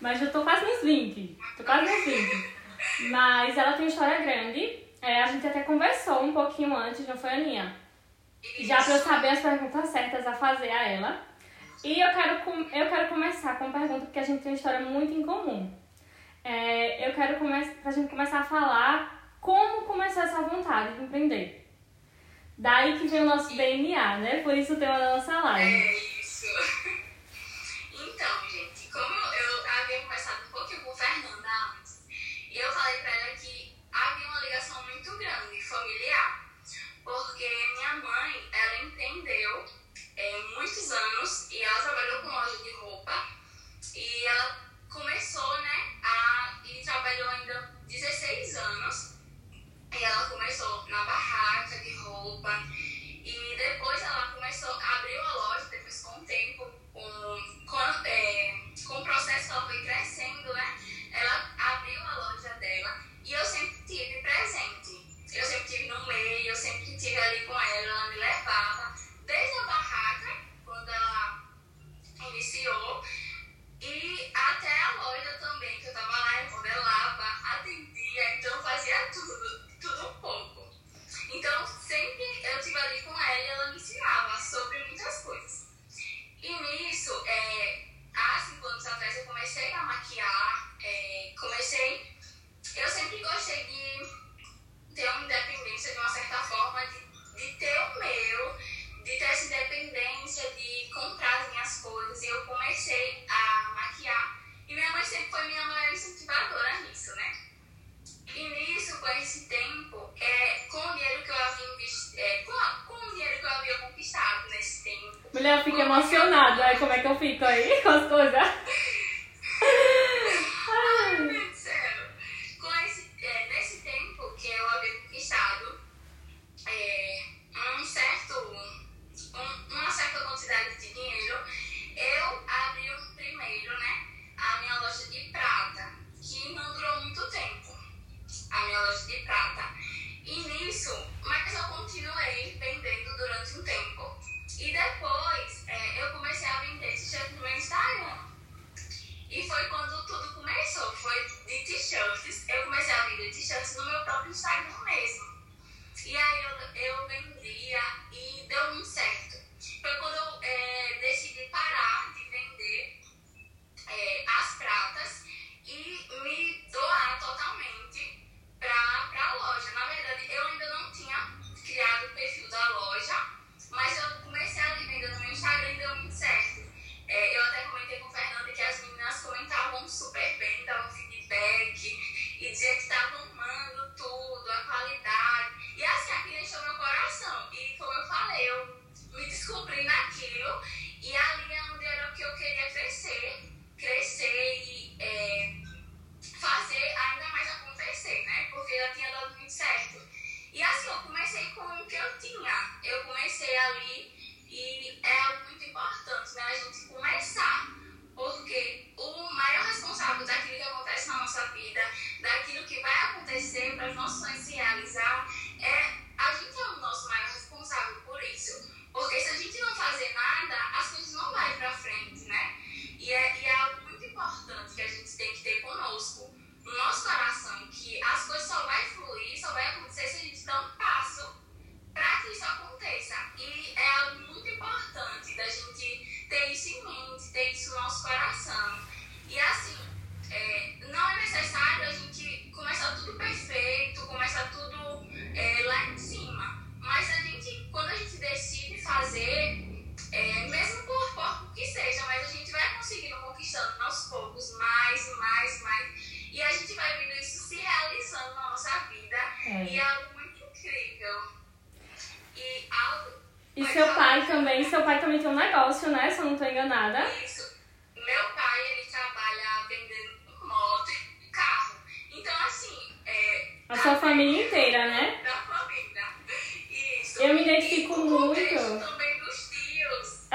Mas eu tô quase nos 20. Tô quase nos 20. Mas ela tem uma história grande. É, a gente até conversou um pouquinho antes, não foi, Aninha? Já pra eu saber as perguntas certas a fazer a ela. E eu quero, eu quero começar com uma pergunta porque a gente tem uma história muito em comum. É, eu quero começar pra gente começar a falar como começou essa vontade de empreender. Daí que vem o nosso DNA, né? Por isso o tema da nossa live. É isso. Então, gente, como eu havia conversado um pouquinho com Fernanda antes, e eu falei pra ela que havia uma ligação muito grande, familiar, porque minha mãe, ela empreendeu é, muitos anos e ela trabalhou com loja de roupa e ela começou, né, a, e trabalhou ainda 16 anos e ela começou na barraca de roupa e depois ela começou, abriu a loja, depois com o tempo, com, com, é, com o processo que ela foi crescendo, né? Ela abriu a loja dela e eu sempre tive presente. Eu sempre tive no meio, eu sempre tive ali com ela, ela me levava. Desde a barraca, iniciou, e até a loja também, que eu tava lá, eu modelava, atendia, então fazia tudo, tudo um pouco. Então, sempre eu tive ali com ela e ela me ensinava sobre muitas coisas. E nisso, é, há cinco anos atrás, eu comecei a maquiar, é, comecei.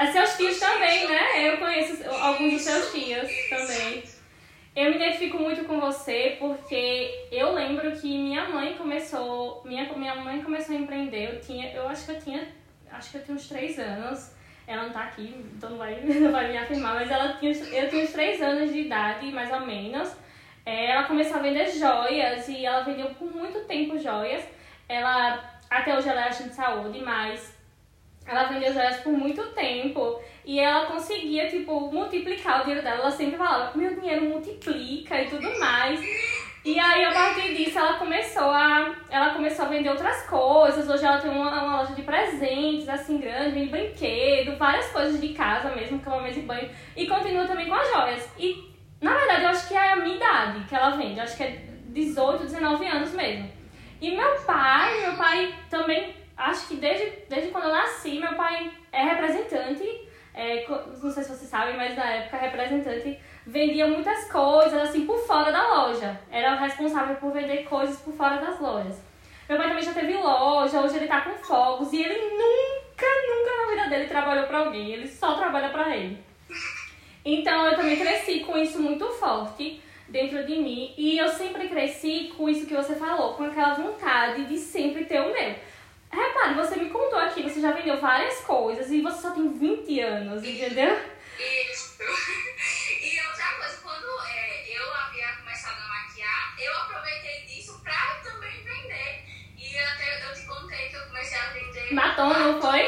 É seus tios também, né? Eu conheço alguns dos seus tios Isso. também. Eu me identifico muito com você porque eu lembro que minha mãe começou, minha, minha mãe começou a empreender, eu tinha, eu acho que eu tinha, acho que eu tinha uns três anos. Ela não tá aqui, então não vai, não vai me afirmar, mas ela tinha, eu tinha uns 3 anos de idade, mais ou menos. É, ela começou a vender joias e ela vendeu por muito tempo joias. Ela, até hoje ela é agente de saúde, mas ela vendeu joias por muito tempo e ela conseguia, tipo, multiplicar o dinheiro dela. Ela sempre falava, meu dinheiro multiplica e tudo mais. E aí, a partir disso, ela começou a, ela começou a vender outras coisas. Hoje ela tem uma, uma loja de presentes, assim, grande, vende brinquedo, várias coisas de casa mesmo, cama, mesa e banho. E continua também com as joias. E, na verdade, eu acho que é a minha idade que ela vende. Eu acho que é 18, 19 anos mesmo. E meu pai, meu pai também, acho que desde, desde quando eu nasci, meu pai é representante. É, não sei se vocês sabem, mas na época representante vendia muitas coisas assim por fora da loja. Era responsável por vender coisas por fora das lojas. Meu pai também já teve loja, hoje ele tá com fogos e ele nunca, nunca na vida dele trabalhou para alguém, ele só trabalha para ele. Então eu também cresci com isso muito forte dentro de mim e eu sempre cresci com isso que você falou, com aquela vontade de sempre ter o meu. Repare, você me contou aqui, você já vendeu várias coisas e você só tem 20 anos, entendeu? Isso. E outra coisa, quando é, eu havia começado a maquiar, eu aproveitei disso pra também vender. E até eu te contei que eu comecei a vender. Batom, não foi?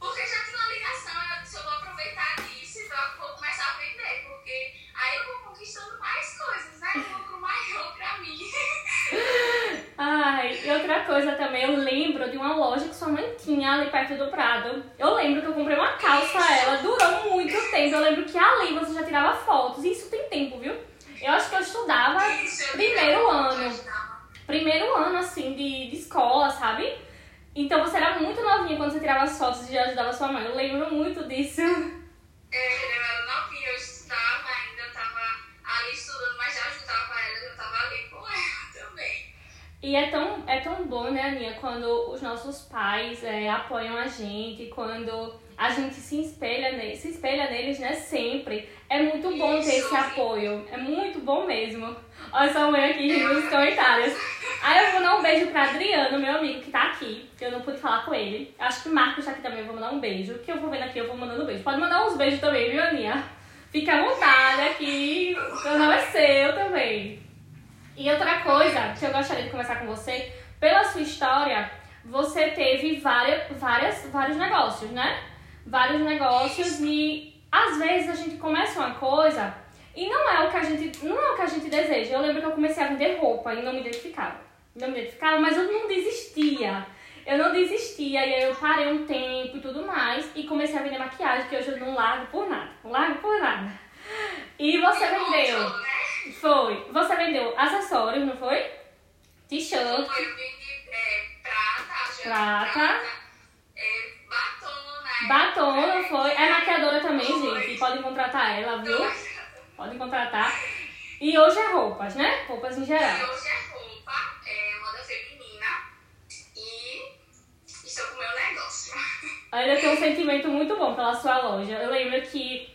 Porque já tinha uma ligação, eu disse, eu vou aproveitar disso e vou começar a vender. Porque aí eu vou conquistando mais coisas, né? Eu vou pro maior pra mim. Ai, e outra coisa também, eu lembro de uma loja que sua mãe tinha ali perto do Prado. Eu lembro que eu comprei uma calça a ela, durou muito tempo. Eu lembro que ali você já tirava fotos, e isso tem tempo, viu? Eu acho que eu estudava Isso, eu primeiro eu ano. ajudava. Primeiro ano, assim, de, de escola, sabe? Então você era muito novinha quando você tirava as fotos e já ajudava sua mãe. Eu lembro muito disso. É, eu era novinha, eu estudava ainda, eu tava ali estudando, mas já ajudava ela, eu tava ali com ela também. E é tão, é tão bom, né, Aninha, quando os nossos pais é, apoiam a gente, quando a gente se espelha, ne se espelha neles, né, sempre. É muito bom ter esse Isso. apoio, é muito bom mesmo. Olha sua mãe aqui rindo nos comentários. Aí eu vou dar um beijo pra Adriano, meu amigo, que tá aqui, que eu não pude falar com ele. Acho que o Marcos tá aqui também, eu vou mandar um beijo. Que eu vou vendo aqui, eu vou mandando um beijo. Mandar uns beijos também, viu, Aninha? Fica à vontade aqui, o canal é seu também. E outra coisa que eu gostaria de conversar com você, pela sua história, você teve várias, várias, vários negócios, né? Vários negócios e às vezes a gente começa uma coisa e não é o que a gente, não é o que a gente deseja. Eu lembro que eu comecei a vender roupa e não me identificava. Não me identificava, mas eu não desistia. Eu não desistia e aí eu parei um tempo e tudo mais e comecei a vender maquiagem, que hoje eu não largo por nada. Não largo por nada. E você vendeu. Outro, né? Foi. Você vendeu acessórios, não foi? T-shirt. Foi, eu vendi é, prata, Prata. prata, é, batom, né? Batom, não foi? É maquiadora também, Foi. gente. Podem contratar ela, viu? Podem contratar. E hoje é roupas, né? Roupas em E geral. hoje é roupa, é com o meu negócio. Ainda tem um sentimento muito bom pela sua loja. Eu lembro que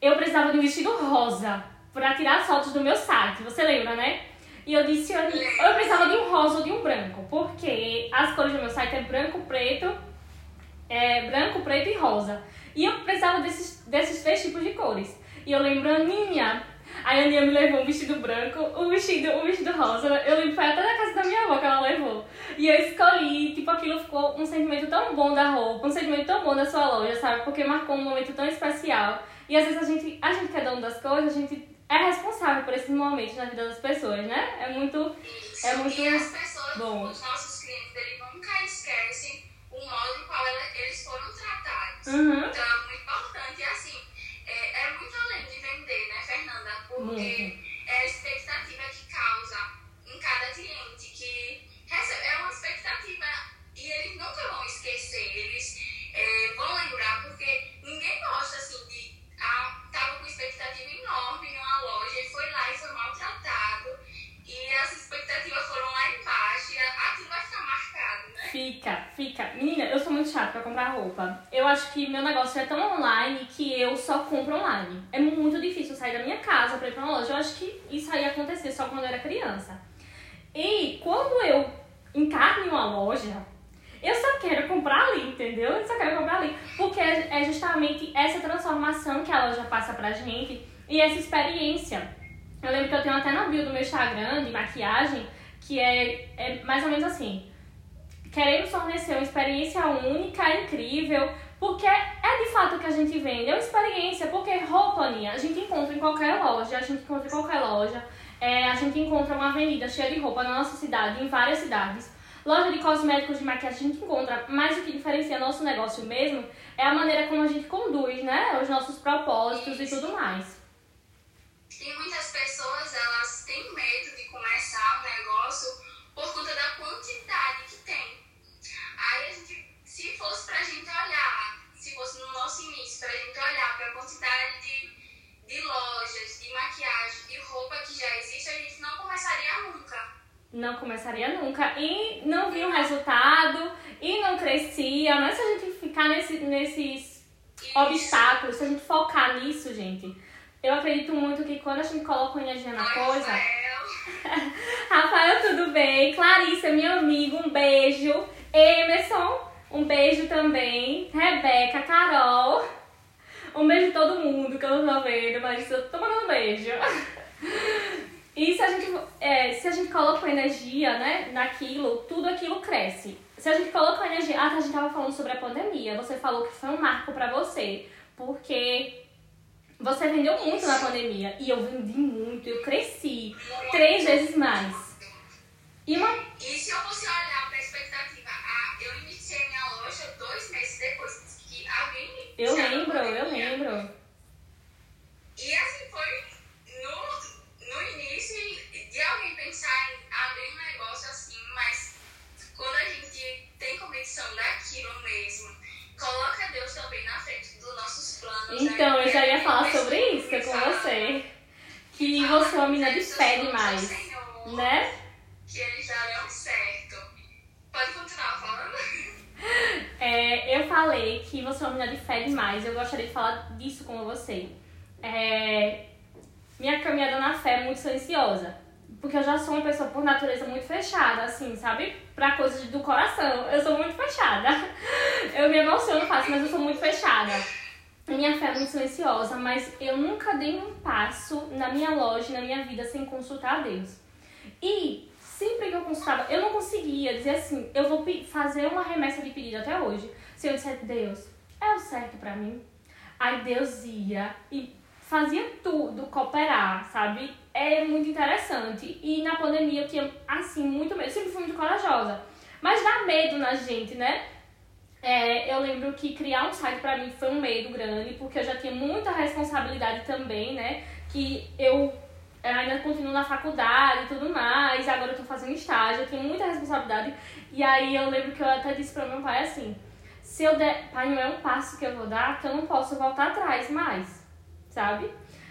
eu precisava de um vestido rosa pra tirar as fotos do meu site. Você lembra, né? E eu disse, eu, eu precisava de um rosa ou de um branco, porque as cores do meu site é branco, preto, é branco, preto e rosa. E eu precisava desses, desses três tipos de cores. E eu lembro Aninha. Aí a Aninha me levou um vestido branco, um vestido, um vestido rosa. Eu lembro que foi até da casa da minha avó que ela levou. E eu escolhi, tipo, aquilo ficou um sentimento tão bom da roupa, um sentimento tão bom da sua loja, sabe? Porque marcou um momento tão especial. E às vezes a gente, a gente que é dono das coisas, a gente é responsável por esses momentos na vida das pessoas, né? É muito. Isso. É muito e as pessoas, bom. os nossos clientes, eles nunca esquecem o modo em qual eles foram tratados. Uhum. Então é muito importante. E assim, é, é muito além de vender, né, Fernanda? Porque Muito. é a expectativa que causa em cada cliente, que recebe, é uma expectativa e eles nunca vão esquecer, eles é, vão lembrar, porque ninguém gosta assim de. Ah, tava com expectativa enorme em uma loja e foi lá e foi maltratado. E as expectativas foram lá embaixo e aquilo vai ficar marcado, né? Fica, fica. Menina, eu sou muito chata pra comprar roupa. Eu acho que meu negócio é tão online que eu só compro online. É muito difícil sair da minha casa pra ir pra uma loja. Eu acho que isso aí acontecia só quando eu era criança. E quando eu encarno em uma loja, eu só quero comprar ali, entendeu? Eu só quero comprar ali. Porque é justamente essa transformação que a loja passa pra gente e essa experiência. Eu lembro que eu tenho até na bio do meu Instagram de maquiagem, que é, é mais ou menos assim. Queremos fornecer uma experiência única, incrível, porque é de fato que a gente vende, é uma experiência, porque roupa, Aninha, a gente encontra em qualquer loja, a gente encontra em qualquer loja, é, a gente encontra uma avenida cheia de roupa na nossa cidade, em várias cidades. Loja de cosméticos de maquiagem a gente encontra, mas o que diferencia nosso negócio mesmo é a maneira como a gente conduz, né? Os nossos propósitos e tudo mais. E muitas pessoas, elas têm medo de começar um negócio por conta da quantidade que tem. Aí gente, se fosse pra gente olhar, fosse no nosso início, pra gente olhar pra quantidade de, de lojas, de maquiagem, de roupa que já existe, a gente não começaria nunca. Não começaria nunca. E não via o resultado, e não crescia. Não é se a gente ficar nesse, nesses Isso. obstáculos, se a gente focar nisso, gente. Eu acredito muito que quando a gente coloca energia na Oi, coisa. Rafael. Rafael, tudo bem? Clarissa, meu amigo, um beijo. Emerson, um beijo também. Rebeca, Carol. Um beijo todo mundo que eu não tô vendo, mas eu tô mandando um beijo. E se a gente, é, se a gente coloca energia né, naquilo, tudo aquilo cresce. Se a gente coloca energia. Ah, a gente tava falando sobre a pandemia. Você falou que foi um marco pra você. Porque você vendeu muito na pandemia. E eu vendi muito, eu cresci três vezes mais. E uma. E se eu fosse olhar Eu lembro, eu lembro. E assim foi no, no início de alguém pensar em abrir um negócio assim, mas quando a gente tem convicção daquilo mesmo, coloca Deus também na frente dos nossos planos. Então, aí eu já ia é falar sobre isso com fala, você. Que você é uma menina de fé demais. Senhor, Né? Que eles darão certo. Pode continuar falando? É, eu falei que você é uma menina de fé demais. Eu gostaria de falar disso com você. É, minha caminhada na fé é muito silenciosa. Porque eu já sou uma pessoa, por natureza, muito fechada, assim, sabe? Pra coisas do coração. Eu sou muito fechada. Eu me emociono fácil, mas eu sou muito fechada. Minha fé é muito silenciosa, mas eu nunca dei um passo na minha loja, na minha vida, sem consultar a Deus. E sempre que eu consultava, eu não conseguia dizer assim, eu vou fazer uma remessa de pedido até hoje. Se eu disser, Deus, é o certo pra mim? Aí Deus ia e fazia tudo, cooperar, sabe? É muito interessante. E na pandemia eu tinha, assim, muito medo. Sempre fui muito corajosa. Mas dá medo na gente, né? É, eu lembro que criar um site pra mim foi um medo grande, porque eu já tinha muita responsabilidade também, né? Que eu ainda continuo na faculdade e tudo mais, agora eu tô fazendo estágio, eu tenho muita responsabilidade. E aí eu lembro que eu até disse pra meu pai assim: se eu der, pai, não é um passo que eu vou dar, que eu não posso voltar atrás mais, sabe?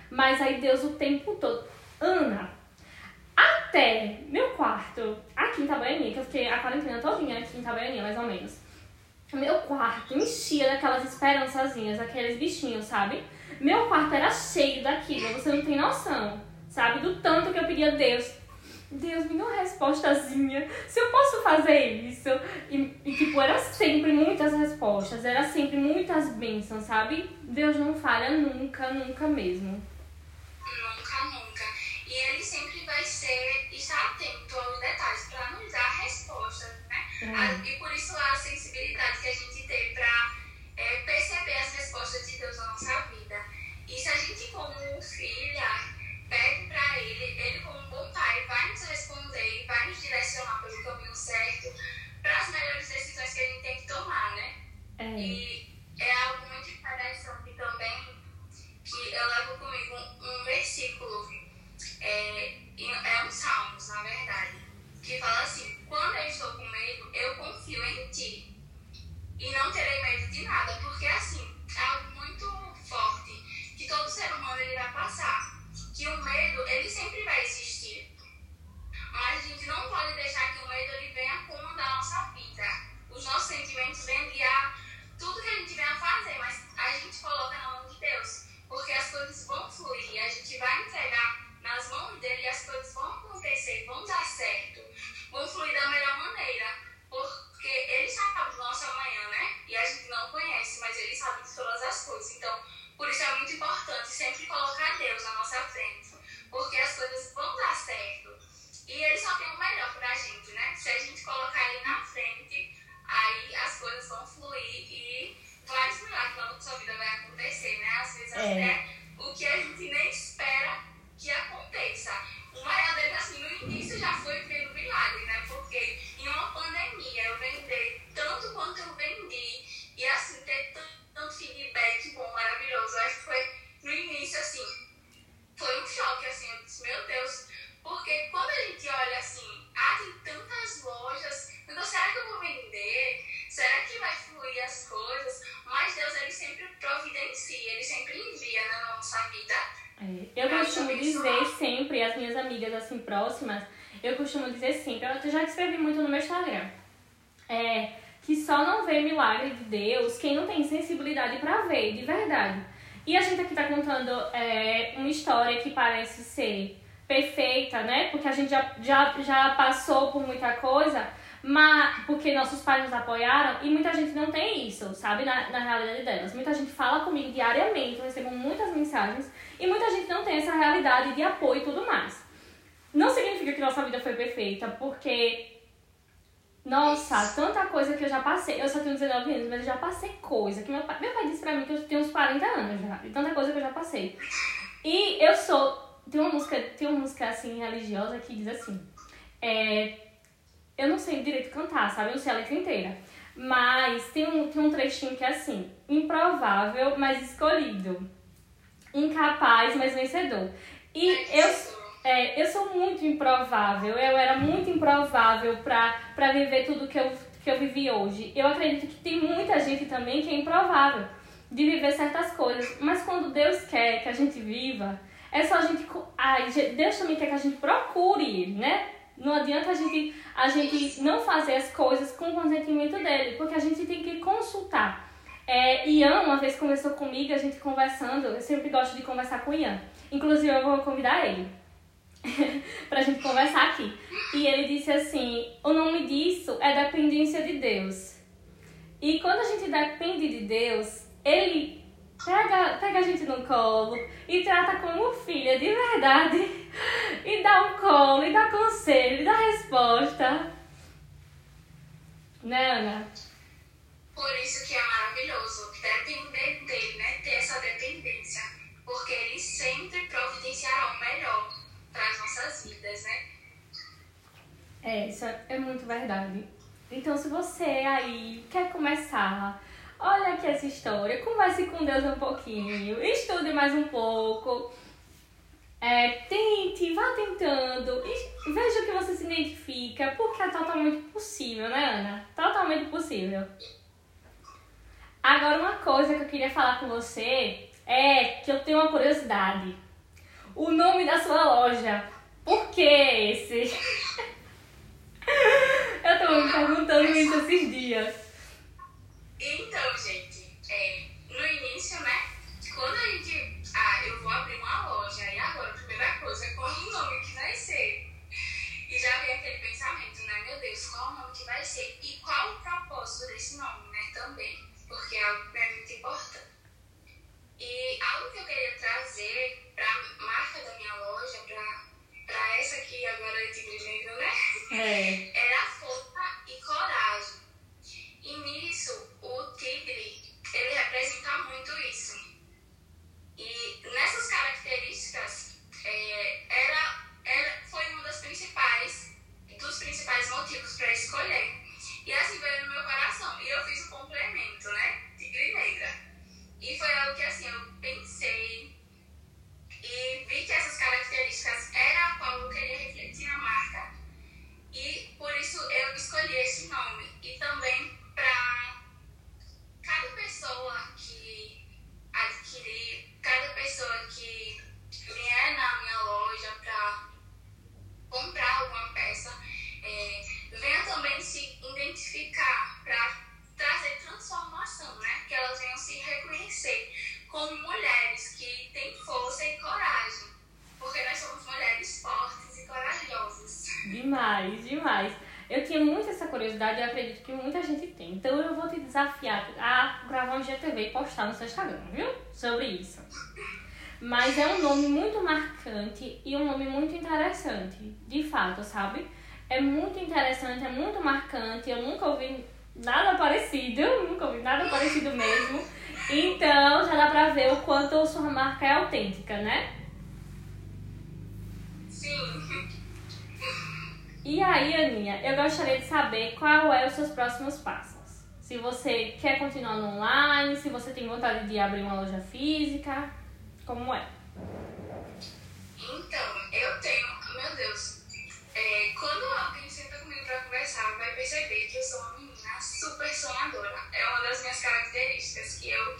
Mas aí Deus o tempo todo, Ana, até meu quarto, aqui em Itabaianinha, que eu fiquei a quarentena todinha aqui em Itabaianinha, mais ou menos. Meu quarto enchia daquelas esperançazinhas, aqueles bichinhos, sabe? Meu quarto era cheio daquilo, você não tem noção, sabe? Do tanto que eu pedia a Deus. Deus, me dá uma respostazinha. Se eu posso fazer isso. E, e, tipo, era sempre muitas respostas, era sempre muitas bênçãos, sabe? Deus não falha nunca, nunca mesmo. Nunca, nunca. E ele sempre vai ser, estar atento aos detalhes para nos dar respostas, né? A- E por isso a sensibilidade que a gente tem para perceber as respostas de Deus na nossa vida. E se a gente, como próximas, eu costumo dizer sempre, eu já escrevi muito no meu Instagram, é, que só não vê milagre de Deus quem não tem sensibilidade para ver, de verdade. E a gente aqui tá contando é, uma história que parece ser perfeita, né? Porque a gente já, já, já passou por muita coisa, mas porque nossos pais nos apoiaram e muita gente não tem isso, sabe? Na, na realidade delas. Muita gente fala comigo diariamente, eu recebo muitas mensagens e muita gente não tem essa realidade de apoio e tudo mais. Não significa que nossa vida foi perfeita, porque. Nossa, tanta coisa que eu já passei. Eu só tenho 19 anos, mas eu já passei coisa. Que meu pai, meu pai disse pra mim que eu tenho uns 40 anos já. E tanta coisa que eu já passei. E eu sou. Tem uma música, tem uma música assim religiosa que diz assim. É, eu não sei direito cantar, sabe? Eu sei a letra inteira. Mas tem um, tem um trechinho que é assim: improvável, mas escolhido. Incapaz, mas vencedor. E eu, é, eu sou muito improvável. Eu era muito improvável pra viver tudo que eu, que eu vivi hoje. Eu acredito que tem muita gente também que é improvável de viver certas coisas. Mas quando Deus quer que a gente viva, é só a gente. Ai, Deus também quer que a gente procure, né? Não adianta a gente, a gente não fazer as coisas com o consentimento dele, porque a gente tem que consultar. É, Ian uma vez conversou comigo, a gente conversando, eu sempre gosto de conversar com Ian. Inclusive eu vou convidar ele pra gente conversar aqui. E ele disse assim: o nome disso é dependência de Deus. E quando a gente depende de Deus, ele pega, pega a gente no colo e trata como filha de verdade. E dá um colo, e dá conselho, e dá resposta. Né, Ana? Por isso que é maravilhoso depender dele, né? Ter essa dependência. Porque ele sempre providenciará o melhor para as nossas vidas, né? É, isso é muito verdade. Então, se você aí quer começar olha aqui essa história, converse com Deus um pouquinho, estude mais um pouco, é, tente, vá tentando, veja o que você se identifica, porque é totalmente possível, né, Ana? Totalmente possível. Agora, uma coisa que eu queria falar com você é que eu tenho uma curiosidade. O nome da sua loja, por que esse? eu tô me perguntando isso esses dias. Então, gente, é, no início, né? Quando a gente. Ah, eu vou abrir uma loja, e agora a primeira coisa, qual o nome que vai ser? E já veio aquele pensamento, né? Meu Deus, qual o nome que vai ser? E qual o propósito desse nome, né? Também, porque é algo é muito importante. E algo que eu queria trazer para aqui agora de Tigre né? É. Era força e coragem. E nisso, o tigre, ele representa muito isso. E nessas características, é, era, era, foi uma das principais, dos principais motivos para escolher. E assim veio no meu coração. E eu fiz o complemento, né? Tigre negra. E foi algo que assim, eu pensei e vi que essas características eram a qual eu queria refletir na marca. E por isso eu escolhi esse nome. E também para cada pessoa que adquirir, cada pessoa que vier na minha loja para comprar alguma peça, é, venha também se identificar para trazer transformação, né? Que elas venham se reconhecer como mulheres que têm força e coragem, porque nós somos mulheres fortes e corajosas. Demais, demais. Eu tinha muito essa curiosidade e acredito que muita gente tem. Então eu vou te desafiar a gravar um GTV e postar no seu Instagram, viu? Sobre isso. Mas é um nome muito marcante e um nome muito interessante, sabe? É muito interessante, é muito marcante. Eu nunca ouvi nada parecido, nunca ouvi nada parecido mesmo. Então já dá pra ver o quanto sua marca é autêntica, né? Sim. E aí, Aninha, eu gostaria de saber qual é os seus próximos passos. Se você quer continuar no online, se você tem vontade de abrir uma loja física, como é? Então, eu tenho, meu Deus, é, quando alguém senta comigo para conversar, vai perceber que eu sou uma menina super sonhadora. É uma das minhas características, que eu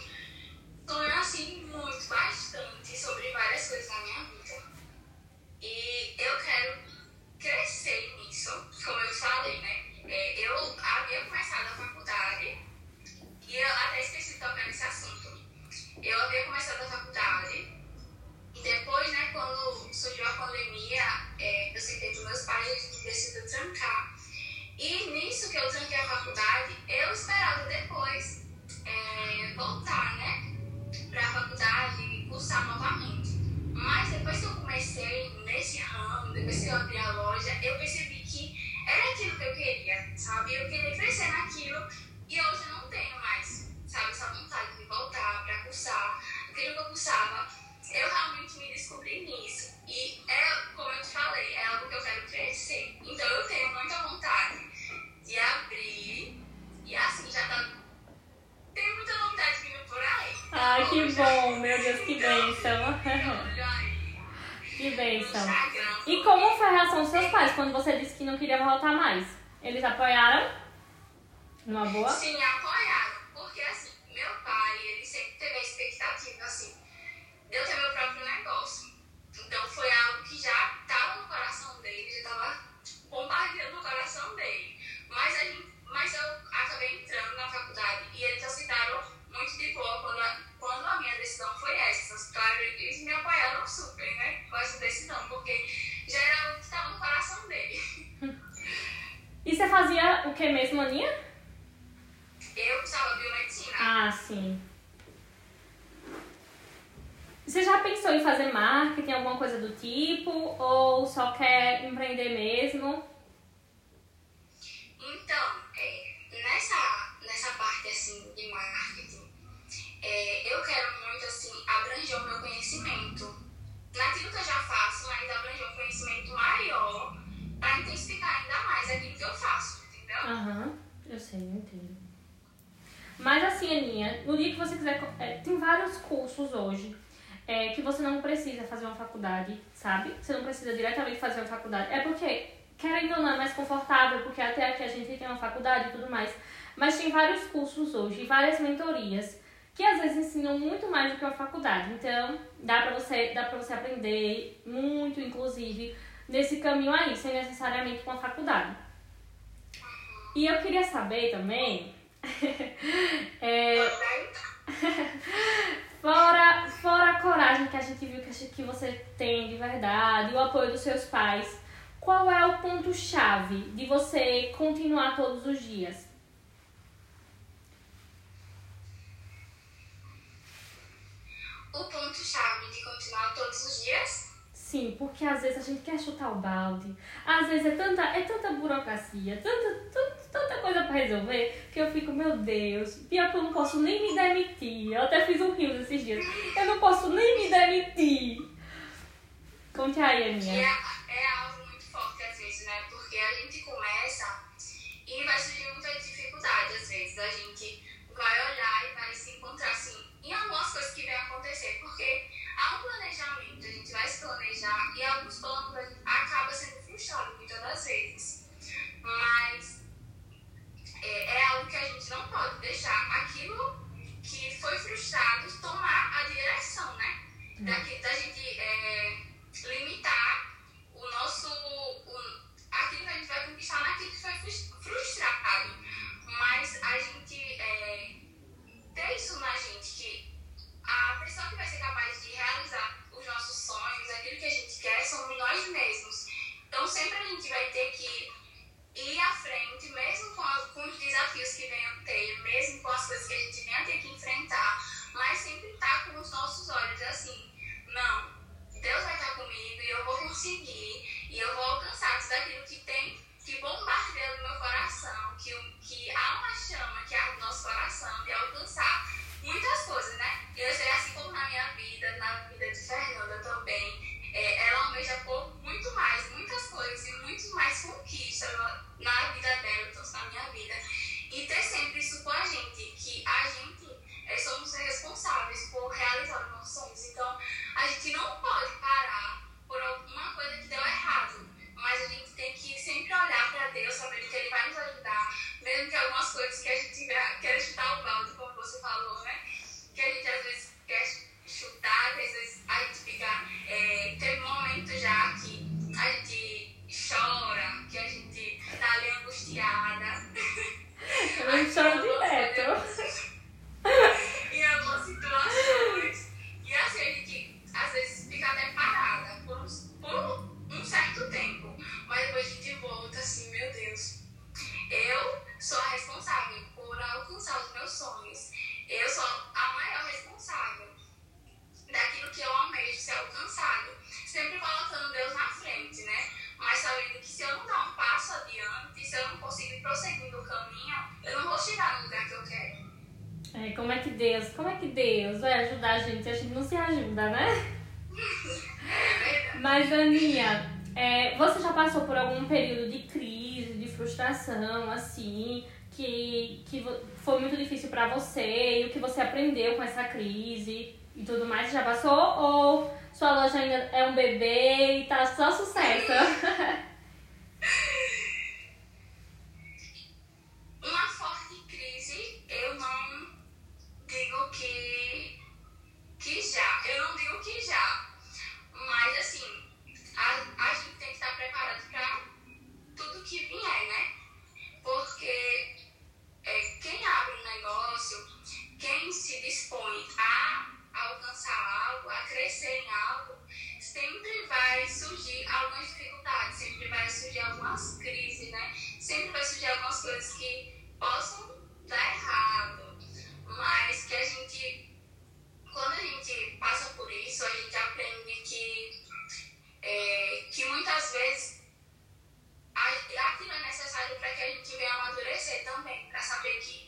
sonho assim muito, bastante, sobre várias coisas na minha vida. E eu quero crescer nisso, como eu falei, né? É, eu havia começado a faculdade e eu até esqueci de tocar nesse assunto. Eu havia começado a faculdade pandemia, é, eu sentei com meus pais e a gente decidiu trancar. E nisso que eu tranquei a faculdade, eu esperava depois é, voltar, né, para a faculdade e cursar novamente. Mas depois que eu comecei nesse ramo, depois que eu abri a loja, eu percebi que era aquilo que eu queria, sabe? Eu queria crescer naquilo e hoje eu não tenho mais, sabe, essa vontade de voltar para cursar aquilo que eu cursava. Eu realmente me descobri nisso. E é, como eu te falei, é algo que eu quero crescer. Então eu tenho muita vontade de abrir e assim já tá. Tem muita vontade vindo por aí. Ai, que bom, meu Deus, que Então, bênção. olha aí. Que bênção. E como foi a reação dos seus pais quando você disse que não queria voltar mais? Eles apoiaram? Numa boa? Sim, apoiaram. De eu ter meu próprio negócio. Então foi algo que já estava no coração dele, já estava bombardeando no coração dele. Mas, a gente, mas eu acabei entrando na faculdade e eles aceitaram muito de boa quando a, quando a minha decisão foi essa. Claro, eles me apoiaram super, né? Com essa decisão, porque já era algo que estava no coração dele. E você fazia o que mesmo, Aninha? Eu estava biomedicina. Ah, sim. Você já pensou em fazer marketing, alguma coisa do tipo? Ou só quer empreender mesmo? Então, é, nessa, nessa parte assim de marketing, é, eu quero muito assim abranger o meu conhecimento. Naquilo que eu já faço, mas abranger um conhecimento maior para intensificar ainda mais aquilo que eu faço, entendeu? Aham, eu sei, eu entendo. Mas assim, Aninha, no dia que você quiser. é, tem vários cursos hoje é, que você não precisa fazer uma faculdade, sabe? Você não precisa diretamente fazer uma faculdade. É porque, querendo ou não, é mais confortável, porque até aqui a gente tem uma faculdade e tudo mais. Mas tem vários cursos hoje, várias mentorias, que às vezes ensinam muito mais do que uma faculdade. Então, dá pra você, dá pra você aprender muito, inclusive, nesse caminho aí, sem necessariamente uma faculdade. E eu queria saber também. é, fora, fora a coragem que a gente viu que, que você tem de verdade, o apoio dos seus pais, qual é o ponto-chave de você continuar todos os dias? O ponto-chave de continuar todos os dias Sim, porque às vezes a gente quer chutar o balde, às vezes é tanta, é tanta burocracia, tanta, tanta, tanta coisa pra resolver, que eu fico, meu Deus, pior que eu não posso nem me demitir. Eu até fiz um rio esses dias. Eu não posso nem me demitir. Conte aí, Aninha. é, é algo muito forte às vezes, né? Porque a gente começa e vai surgir muita dificuldade às vezes. A gente vai olhar e vai se encontrar assim em algumas coisas que vão acontecer, porque há um planejamento, a gente vai se planejar e alguns planos a gente acaba sendo frustrado muitas das vezes. Mas é, é algo que a gente não pode deixar aquilo que foi frustrado tomar a direção, né? Daqui, da gente é, limitar o nosso. O, aquilo que a gente vai conquistar naquilo que foi frus- frustrado. Mas a gente é, ter isso na gente, que a pessoa que vai ser capaz de realizar os nossos sonhos, aquilo que a gente quer, somos nós mesmos. Então sempre a gente vai ter que ir à frente, mesmo com, os desafios que venham ter, mesmo com as coisas que a gente venha ter que enfrentar, Deus, vai ajudar a gente a gente não se ajuda, né? Mas, Aninha, é, você já passou por algum período de crise, de frustração, assim, que, que foi muito difícil para você e o que você aprendeu com essa crise e tudo mais? Já passou? Ou sua loja ainda é um bebê e tá só sucesso? se dispõe a alcançar algo, a crescer em algo, sempre vai surgir algumas dificuldades, sempre vai surgir algumas crises, né? Sempre vai surgir algumas coisas que possam dar errado, mas que a gente, quando a gente passa por isso, a gente aprende que, é, que muitas vezes aquilo é necessário para que a gente venha amadurecer também, para saber que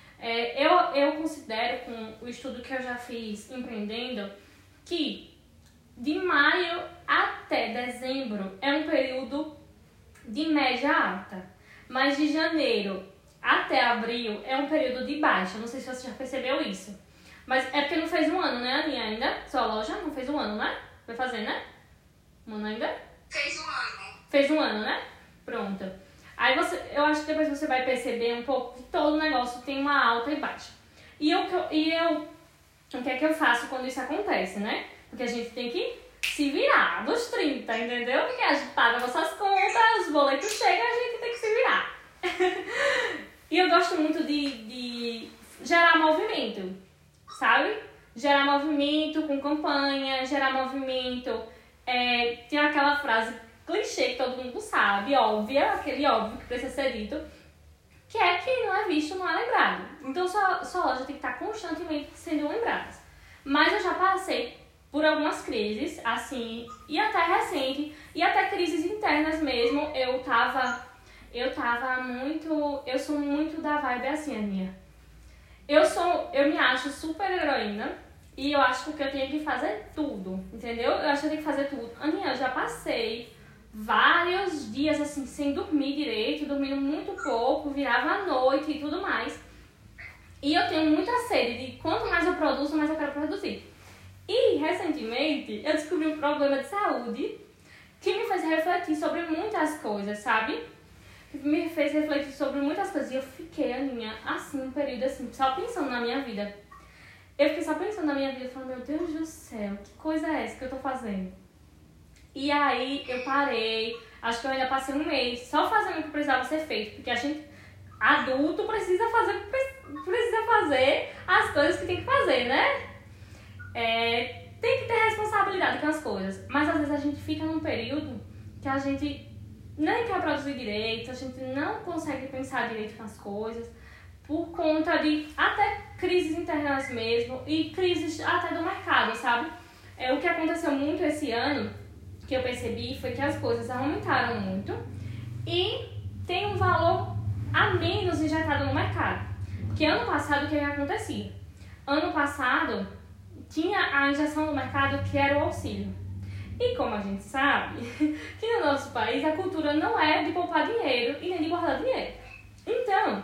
É, eu, eu considero, com o estudo que eu já fiz empreendendo, que de maio até dezembro é um período de média alta, mas de janeiro até abril é um período de baixa. Não sei se você já percebeu isso. Mas é porque não fez um ano, né, Aninha, ainda? Sua loja não fez um ano, né? Vai fazer, né? Um ano ainda? Fez um ano. Fez um ano, né? Pronto. Aí você, eu acho que depois você vai perceber um pouco que todo negócio tem uma alta e baixa. E eu, e eu, o que é que eu faço quando isso acontece, né? Porque a gente tem que se virar dos 30, entendeu? Porque a gente paga nossas contas, os boletos chegam, a gente tem que se virar. e eu gosto muito de, de gerar movimento sabe? Gerar movimento com campanha, gerar movimento. É, tem aquela frase clichê que todo mundo sabe, óbvia, aquele óbvio que precisa ser dito, que é que não é visto, não é lembrado. Então sua, sua loja tem que estar constantemente sendo lembrada. Mas eu já passei por algumas crises, assim, e até recente, e até crises internas mesmo. Eu tava, eu tava muito, eu sou muito da vibe assim, minha. Eu sou, eu me acho super heroína e eu acho que eu tenho que fazer tudo, entendeu? Eu acho que eu tenho que fazer tudo. Aninha, eu já passei vários dias assim sem dormir direito, dormindo muito pouco, virava à noite e tudo mais. E eu tenho muita sede de quanto mais eu produzo, mais eu quero produzir. E recentemente eu descobri um problema de saúde que me fez refletir sobre muitas coisas, sabe? me fez refletir sobre muitas coisas. E eu fiquei, Aninha, assim, um período assim, só pensando na minha vida. Eu fiquei só pensando na minha vida, falando, meu Deus do céu, que coisa é essa que eu tô fazendo? E aí eu parei, acho que eu ainda passei um mês só fazendo o que precisava ser feito, porque a gente, adulto, precisa fazer, precisa fazer as coisas que tem que fazer, né? É, tem que ter responsabilidade com as coisas, mas às vezes a gente fica num período que a gente nem quer produzir direito, a gente não consegue pensar direito nas coisas por conta de até crises internas mesmo e crises até do mercado, sabe? É, o que aconteceu muito esse ano, que eu percebi, foi que as coisas aumentaram muito e tem um valor a menos injetado no mercado. Porque ano passado o que acontecia? Ano passado tinha a injeção no mercado que era o auxílio. E como a gente sabe, que no nosso país a cultura não é de poupar dinheiro e nem de guardar dinheiro. Então,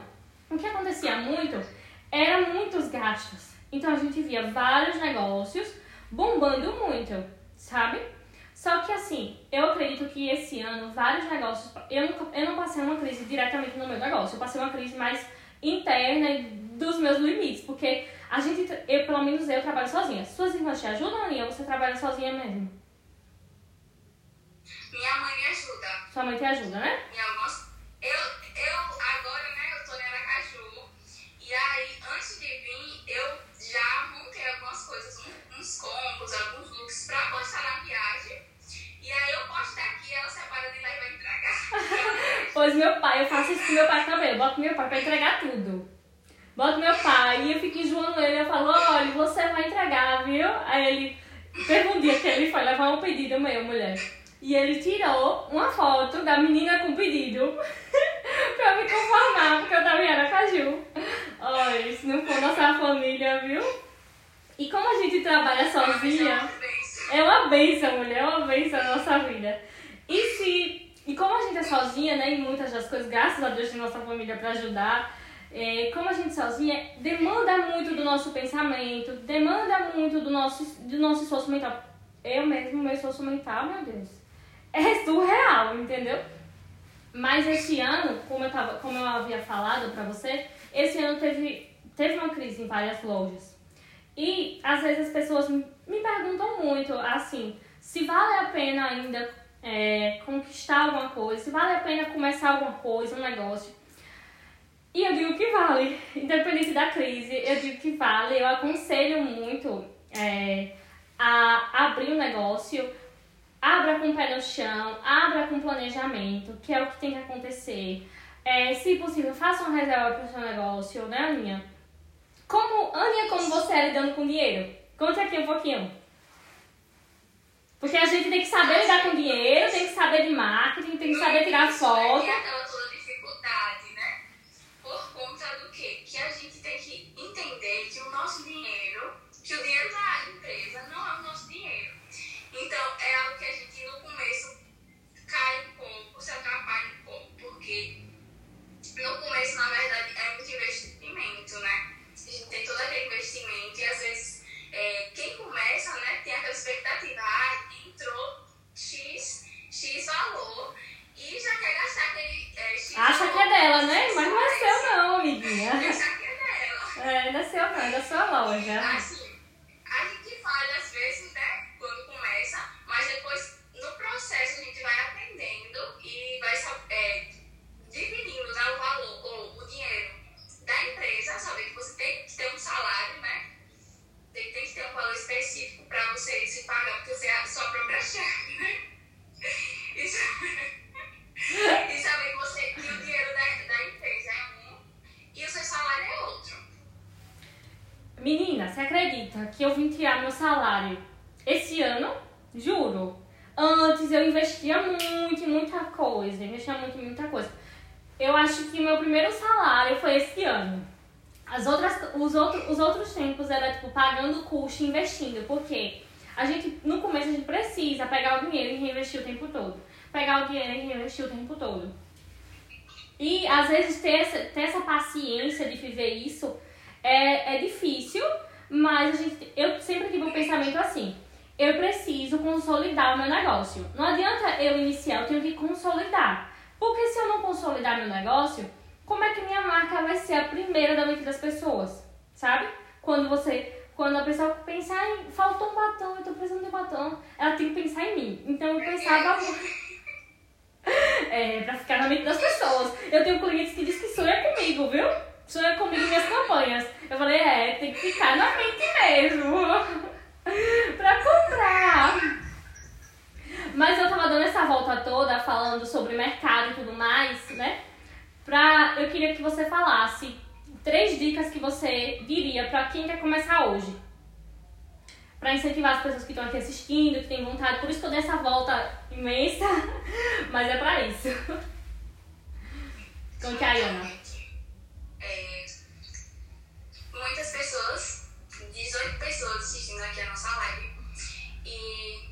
o que acontecia muito eram muitos gastos. Então a gente via vários negócios bombando muito, sabe? Só que assim, eu acredito que esse ano vários negócios. Eu, eu não passei uma crise diretamente no meu negócio, eu passei uma crise mais interna e dos meus limites, porque a gente, eu, pelo menos eu trabalho sozinha. Suas irmãs te ajudam, Aninha, ou você trabalha sozinha mesmo? Minha mãe me ajuda. Sua mãe te ajuda, né? Minha mãe. Eu, eu agora, né, eu tô na Aracaju. E aí, antes de vir, eu já montei algumas coisas, uns, uns combos, alguns looks pra postar na viagem de lá e vai entregar. Pois meu pai, eu faço isso com meu pai também. Eu boto meu pai pra entregar tudo. Boto meu pai e eu fico enjoando ele. Eu falo, olha, você vai entregar, viu? Aí ele, teve um dia que ele foi levar um pedido meu, mulher. E ele tirou uma foto da menina com pedido pra eu me conformar, porque eu tava em Aracaju. Olha, isso não for nossa família, viu? E como a gente trabalha sozinha, é uma benção, mulher, é uma benção na nossa vida. E se. E como a gente é sozinha, né, em muitas das coisas, graças a Deus tem nossa família pra ajudar, é, como a gente sozinha, demanda muito do nosso pensamento, demanda muito do nosso, do nosso esforço mental. Eu mesmo, meu esforço mental, meu Deus, é surreal, entendeu? Mas esse ano, como eu, tava, como eu havia falado pra você, esse ano teve, teve uma crise em várias lojas. E às vezes as pessoas me perguntam muito, assim, se vale a pena ainda é, conquistar alguma coisa, se vale a pena começar alguma coisa, um negócio. E eu digo que vale, independente da crise, eu digo que vale. Eu aconselho muito é, a abrir um negócio, abra com o pé no chão, abra com planejamento, que é o que tem que acontecer. É, se possível, faça uma reserva para o seu negócio, né, Aninha? Como, Aninha, como você é lidando com dinheiro? Conte aqui um pouquinho. Porque a gente tem que saber lidar com dinheiro, tem que saber de marketing, tem que saber tirar foto. E aquela toda dificuldade, né? Por conta do quê? Que a gente tem que entender que o nosso dinheiro, que o dinheiro da empresa não é o nosso dinheiro. Então, é algo que a gente no começo cai um pouco, se atrapalha um pouco, porque no começo, na verdade, é muito investimento, né? Dela, né? Mas não é seu não, amiguinha. É dela. É, não é seu não, é da sua loja. Assim, a gente falha às vezes, né, quando começa, mas depois, no processo, a gente vai aprendendo e vai é, dividindo né, o valor, ou o dinheiro da empresa, saber que você tem que ter um salário, né? Tem, tem que ter um valor específico para você se pagar, porque você é a sua própria chefe, né? Saber, e saber que, você, o dinheiro da, da empresa é um e o seu salário é outro. Menina, você acredita que eu vim tirar meu salário esse ano? Juro. Antes eu investia muito em muita coisa, investia muito em muita coisa. Eu acho que meu primeiro salário foi esse ano. As outras, os, outro, os outros tempos era tipo pagando custo e investindo, porque a gente, no começo, a gente precisa pegar o dinheiro e reinvestir o tempo todo. Pegar o dinheiro e reinvestir o tempo todo. E às vezes ter essa, ter essa paciência de viver isso é, é difícil, mas gente, eu sempre tive um pensamento assim: eu preciso consolidar o meu negócio. Não adianta eu iniciar, eu tenho que consolidar. Porque se eu não consolidar meu negócio, como é que minha marca vai ser a primeira da mente das pessoas? Sabe? Quando você. Quando a pessoa pensar em. Faltou um batom, eu tô precisando de um batom. Ela tem que pensar em mim. Então eu pensava. É, pra ficar na mente das pessoas. Eu tenho clientes que dizem que sonha comigo, viu? Sonha comigo em minhas campanhas. Eu falei, é, tem que ficar na mente mesmo. pra comprar. Mas eu tava dando essa volta toda falando sobre mercado e tudo mais, né? Pra, eu queria que você falasse três dicas que você diria pra quem quer começar hoje. Pra incentivar as pessoas que estão aqui assistindo, que têm vontade. Por isso que eu dei essa volta imensa, mas é pra isso. Conte aí, Ana. É, muitas pessoas, 18 pessoas assistindo aqui a nossa live. E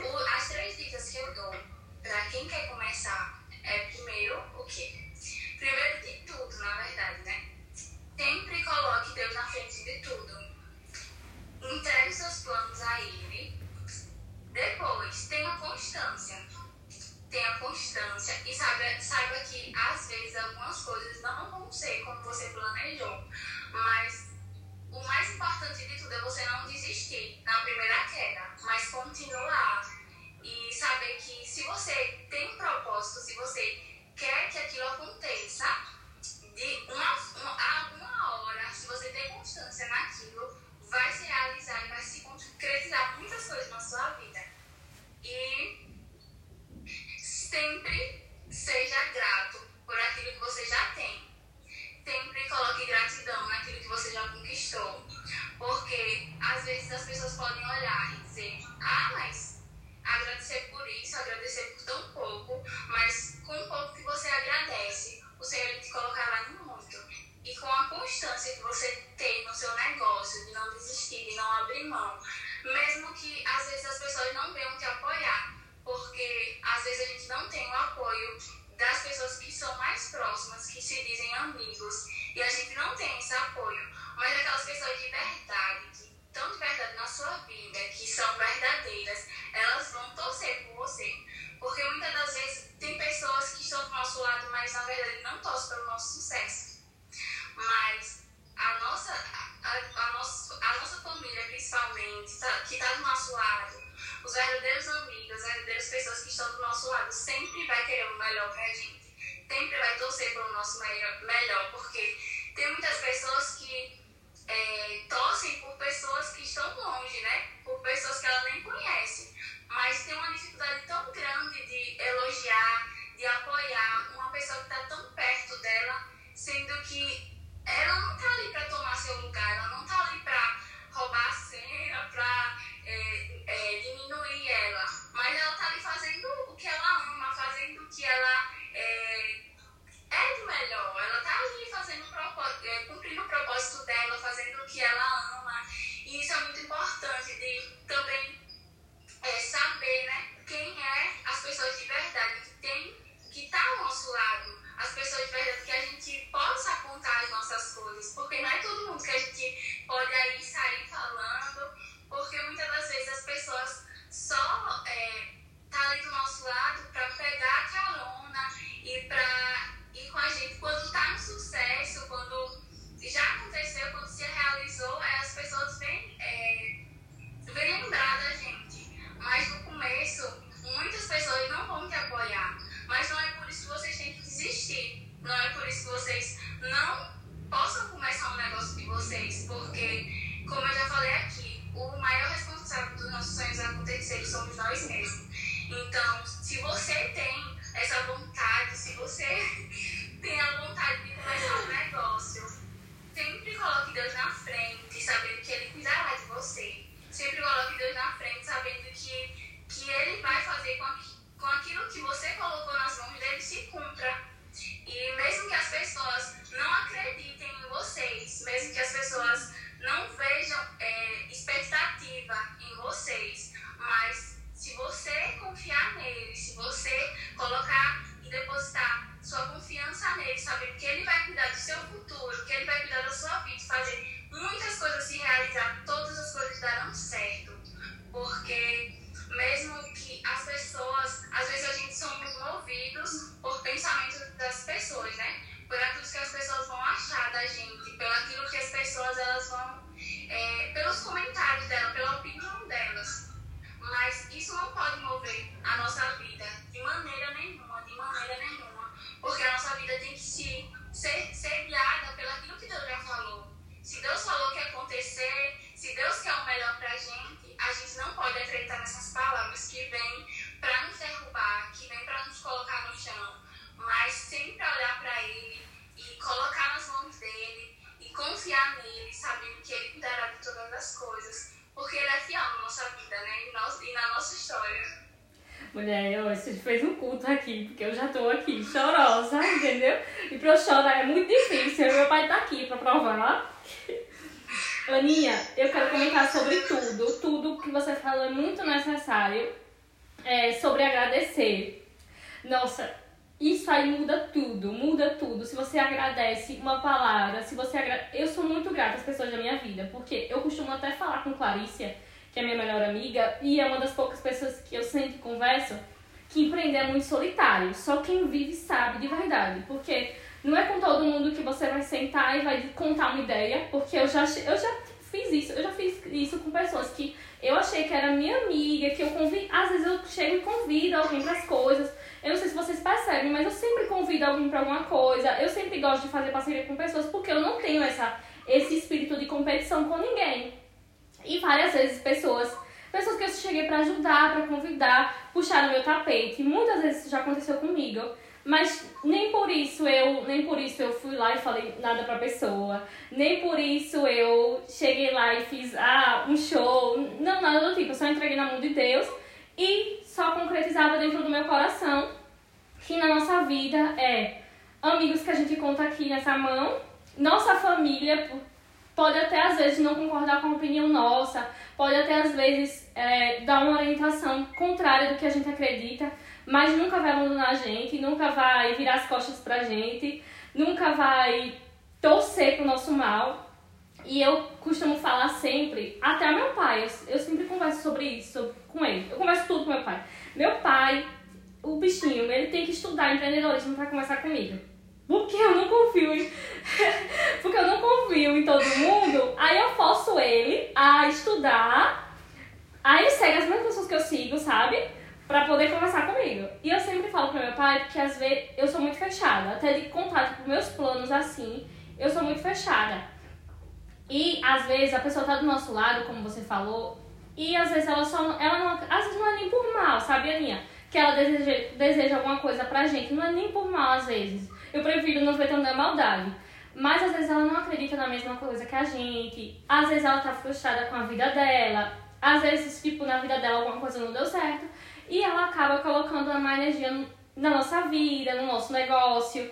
o- as três dicas que eu dou pra quem quer começar é primeiro o quê? Primeiro de tudo, na verdade, né? Sempre coloque Deus na frente de tudo. Entregue seus planos a Ele. Depois, tenha constância. Tenha constância e saiba, saiba que às vezes algumas coisas não vão ser como você planejou. Mas o mais importante de tudo é você não desistir na primeira queda, mas continuar e saber que se você tem um propósito, se você quer que aquilo aconteça, de uma, uma, a alguma hora, se você tem constância naquilo, vai se realizar e vai se concretizar muitas coisas na sua vida. E tem são mais próximas, que se dizem amigos, e a gente não tem esse apoio, mas aquelas pessoas de verdade, que estão de verdade na sua vida, que são verdadeiras, elas vão torcer por você. Porque muitas das vezes tem pessoas que estão do nosso lado, mas na verdade não torcem pelo nosso sucesso. Mas a nossa, a, a, nossa, a nossa família, principalmente, tá, que está do nosso lado, os verdadeiros amigos, as verdadeiras pessoas que estão do nosso lado, sempre vai querer o melhor pra gente. Sempre vai torcer pelo nosso melhor, melhor porque tem muitas pessoas que é, torcem por pessoas que estão longe, né? Por pessoas que ela nem conhece. Mas tem uma dificuldade tão grande de elogiar, de apoiar uma pessoa que está tão perto dela, sendo que ela não está ali para tomar seu lugar, ela não está ali para roubar a cena, para é, é, diminuir ela, mas ela está ali fazendo o que ela ama, fazendo o que ela é, é do melhor. Ela está ali fazendo é, cumprindo o propósito dela, fazendo o que ela ama. E isso é muito importante de também é, saber né, quem é as pessoas de verdade que tem, que está ao nosso lado as pessoas de verdade, que a gente possa contar as nossas coisas, porque não é todo mundo que a gente pode aí sair falando, porque muitas das vezes as pessoas só é, tá ali do nosso lado para pegar a carona e para ir com a gente quando tá no sucesso, quando já aconteceu, quando se realizou, é, as pessoas vêm, é, vêm lembrar da gente. Mas no começo, muitas pessoas não vão te apoiar. Mas não é por isso que vocês têm que desistir. Não é por isso que vocês não possam começar um negócio Mulher, eu, você fez um culto aqui, porque eu já tô aqui chorosa, entendeu? E pra eu chorar é muito difícil, meu pai tá aqui pra provar. Aninha, eu quero comentar sobre tudo. Tudo que você falou é muito necessário. É, sobre agradecer. Nossa, isso aí muda tudo, muda tudo. Se você agradece uma palavra, se você agra... Eu sou muito grata às pessoas da minha vida, porque eu costumo até falar com Clarícia, que é minha melhor amiga, e é uma das poucas pessoas que eu sempre converso, que empreender é muito solitário. Só quem vive sabe de verdade. Porque não é com todo mundo que você vai sentar e vai contar uma ideia, porque eu já, eu já fiz isso, eu já fiz isso com pessoas que eu achei que era minha amiga, que eu convido, às vezes eu chego e convido alguém para as coisas. Eu não sei se vocês percebem, mas eu sempre convido alguém para alguma coisa. Eu sempre gosto de fazer parceria com pessoas porque eu não tenho essa, esse espírito de competição com ninguém. E várias vezes pessoas, pessoas que eu cheguei para ajudar, para convidar, puxaram meu tapete. Muitas vezes isso já aconteceu comigo. Mas nem por isso eu, nem por isso eu fui lá e falei nada pra pessoa. Nem por isso eu cheguei lá e fiz ah, um show. Não, nada do tipo. Eu só entreguei na mão de Deus e só concretizava dentro do meu coração que na nossa vida é amigos que a gente conta aqui nessa mão, nossa família, pode até às vezes não concordar com a opinião nossa, pode até às vezes é, dar uma orientação contrária do que a gente acredita, mas nunca vai abandonar a gente, nunca vai virar as costas pra gente, nunca vai torcer pro nosso mal. E eu costumo falar sempre, até meu pai, eu, eu sempre converso sobre isso com ele. Eu converso tudo com meu pai. Meu pai, o bichinho, ele tem que estudar empreendedorismo para conversar comigo. Porque eu não confio. Porque eu não confio em todo mundo. Aí eu forço ele a estudar. Aí ele segue as mesmas pessoas que eu sigo, sabe? Pra poder conversar comigo. E eu sempre falo pro meu pai que às vezes eu sou muito fechada. Até de contar, tipo, meus planos assim, eu sou muito fechada. E às vezes a pessoa tá do nosso lado, como você falou, e às vezes ela só. Ela não, às vezes não é nem por mal, sabe, Aninha? Que ela deseja, deseja alguma coisa pra gente. Não é nem por mal, às vezes. Eu prefiro não ver tanta maldade. Mas às vezes ela não acredita na mesma coisa que a gente. Às vezes ela tá frustrada com a vida dela. Às vezes, tipo, na vida dela alguma coisa não deu certo. E ela acaba colocando uma energia na nossa vida, no nosso negócio.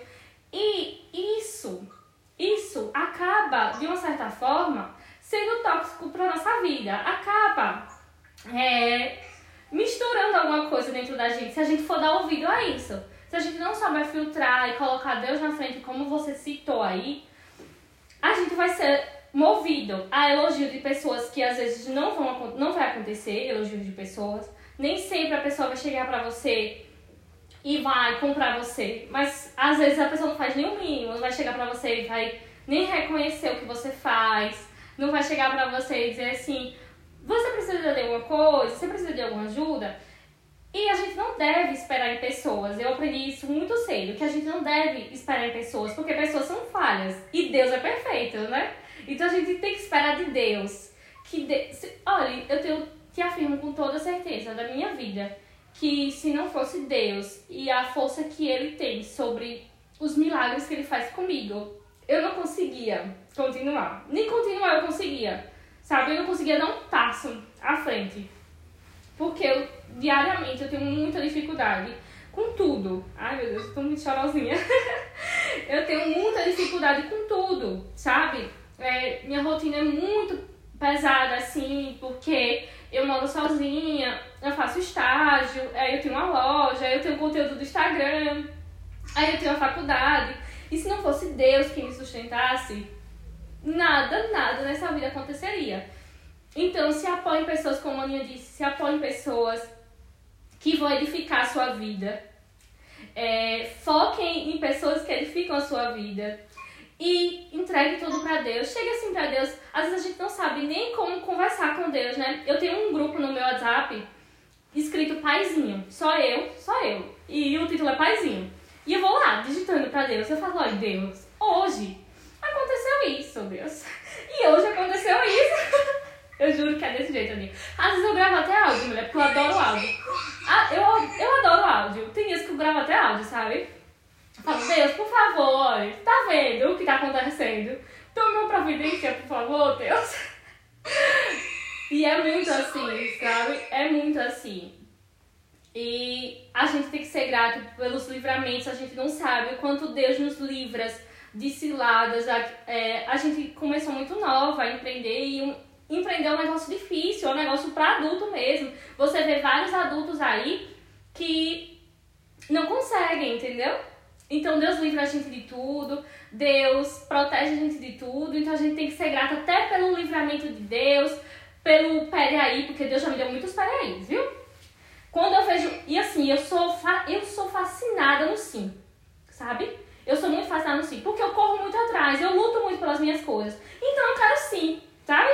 E isso isso acaba, de uma certa forma, sendo tóxico para nossa vida. Acaba é, misturando alguma coisa dentro da gente, se a gente for dar ouvido a isso. Se a gente não souber filtrar e colocar Deus na frente, como você citou aí, a gente vai ser movido a elogio de pessoas que às vezes não, vão, não vai acontecer, elogio de pessoas. Nem sempre a pessoa vai chegar pra você e vai comprar você. Mas às vezes a pessoa não faz nenhum mínimo, não vai chegar pra você e vai nem reconhecer o que você faz, não vai chegar pra você e dizer assim: você precisa de alguma coisa, você precisa de alguma ajuda. E a gente não deve esperar em pessoas. Eu aprendi isso muito cedo, que a gente não deve esperar em pessoas, porque pessoas são falhas e Deus é perfeito, né? Então a gente tem que esperar de Deus. Que de... Olha, eu tenho, te afirmo com toda certeza da minha vida que se não fosse Deus e a força que Ele tem sobre os milagres que Ele faz comigo, eu não conseguia continuar. Nem continuar eu conseguia, sabe? Eu não conseguia dar um passo à frente. Porque eu, diariamente eu tenho muita dificuldade com tudo. Ai meu Deus, eu tô muito chorosinha. eu tenho muita dificuldade com tudo, sabe? É, minha rotina é muito pesada, assim, porque eu moro sozinha, eu faço estágio, aí eu tenho uma loja, aí eu tenho conteúdo do Instagram, aí eu tenho a faculdade. E se não fosse Deus que me sustentasse, nada, nada nessa vida aconteceria. Então, se apoie em pessoas, como a Aninha disse, se apoie em pessoas que vão edificar a sua vida. É, foquem em pessoas que edificam a sua vida e entregue tudo para Deus. Chega assim para Deus. Às vezes a gente não sabe nem como conversar com Deus, né? Eu tenho um grupo no meu WhatsApp escrito Paizinho. Só eu, só eu. E o título é Paizinho. E eu vou lá digitando para Deus. Eu falo, olha, Deus, hoje aconteceu isso, Deus. E hoje aconteceu isso. Eu juro que é desse jeito, amigo. Às vezes eu gravo até áudio, mulher, porque eu adoro áudio. Ah, eu, eu adoro áudio. Tem vezes que eu gravo até áudio, sabe? Falo, Deus, por favor, tá vendo o que tá acontecendo? Toma uma providência, por favor, Deus. E é muito assim, sabe? É muito assim. E a gente tem que ser grato pelos livramentos, a gente não sabe o quanto Deus nos livra de ciladas. A, é, a gente começou muito nova a empreender e um, empreender é um negócio difícil, é um negócio para adulto mesmo. Você vê vários adultos aí que não conseguem, entendeu? Então Deus livra a gente de tudo, Deus protege a gente de tudo, então a gente tem que ser grato até pelo livramento de Deus, pelo peraí, porque Deus já me deu muitos peraí, viu? Quando eu vejo. E assim, eu sou, eu sou fascinada no sim, sabe? Eu sou muito fascinada no sim, porque eu corro muito atrás, eu luto muito pelas minhas coisas. Então eu quero sim, sabe?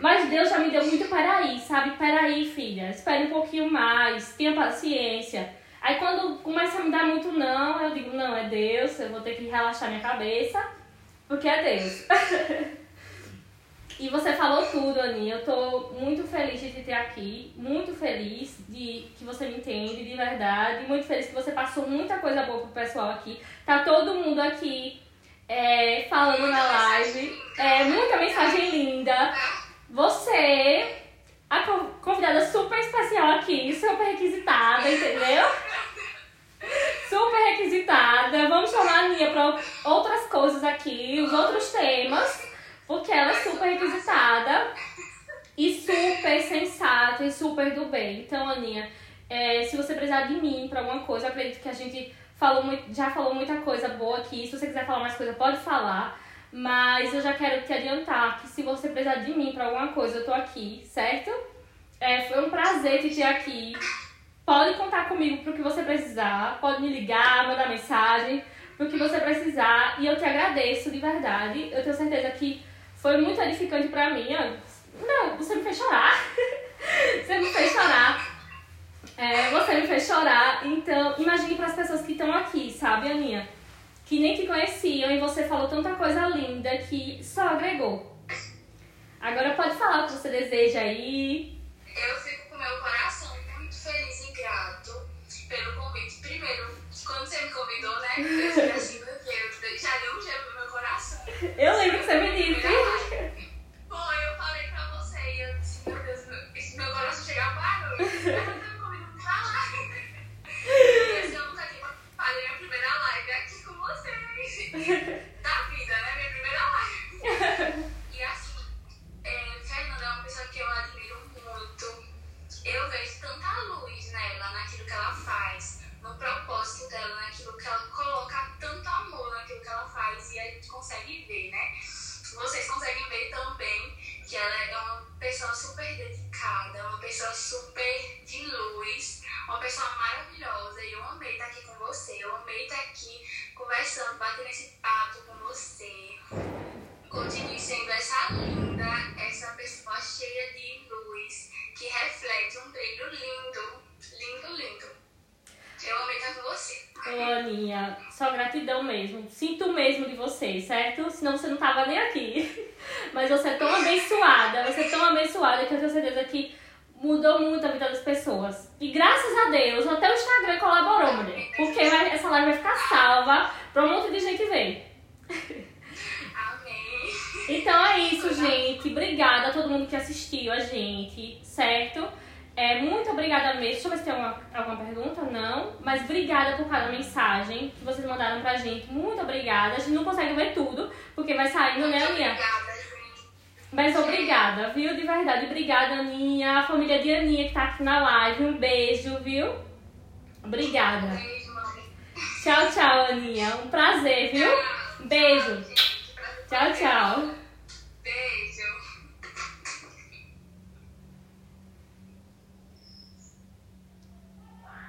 Mas Deus já me deu muito peraí, sabe? Peraí, filha, espere um pouquinho mais, tenha paciência. Aí quando começa a me dar muito não, eu digo, não, é Deus, eu vou ter que relaxar minha cabeça, porque é Deus. e você falou tudo, Aninha. Eu tô muito feliz de te ter aqui, muito feliz de que você me entende de verdade, muito feliz que você passou muita coisa boa pro pessoal aqui. Tá todo mundo aqui é, falando na live. É, muita mensagem linda. Você a convidada super especial aqui, super requisitada, entendeu? Super requisitada. Vamos chamar a Nia para outras coisas aqui, os outros temas, Porque ela é super requisitada e super sensata e super do bem. Então, Aninha, é, se você precisar de mim pra alguma coisa, acredito que a gente falou muito, já falou muita coisa boa aqui. Se você quiser falar mais coisa, pode falar. Mas eu já quero te adiantar que se você precisar de mim pra alguma coisa, eu tô aqui, certo? É, foi um prazer te ter aqui. Pode contar comigo pro que você precisar. Pode me ligar, mandar mensagem, pro que você precisar. E eu te agradeço de verdade. Eu tenho certeza que foi muito edificante pra mim. Não, você me fez chorar. você me fez chorar. É, você me fez chorar. Então, imagine para as pessoas que estão aqui, sabe, Aninha? Que nem te conheciam e você falou tanta coisa linda que só agregou. Agora pode falar o que você deseja aí. Eu fico com meu coração muito feliz e grato pelo convite. Primeiro, quando você me convidou, né? Eu fiquei assim, meu Deus, já deu um gelo no meu coração. Eu lembro que você me disse. Foi, eu falei pra você e eu disse, meu Deus, meu, meu coração chega a parar. Eu você tá me convidando pra lá. Eu nunca tinha falei minha primeira live aqui com vocês. Obrigada. A gente não consegue ver tudo, porque vai saindo, né, Aninha? Mas obrigada, viu? De verdade. Obrigada, Aninha. A família de Aninha que tá aqui na live. Um beijo, viu? Obrigada. Tchau, tchau, Aninha. Um prazer, viu? Beijo. Tchau, tchau.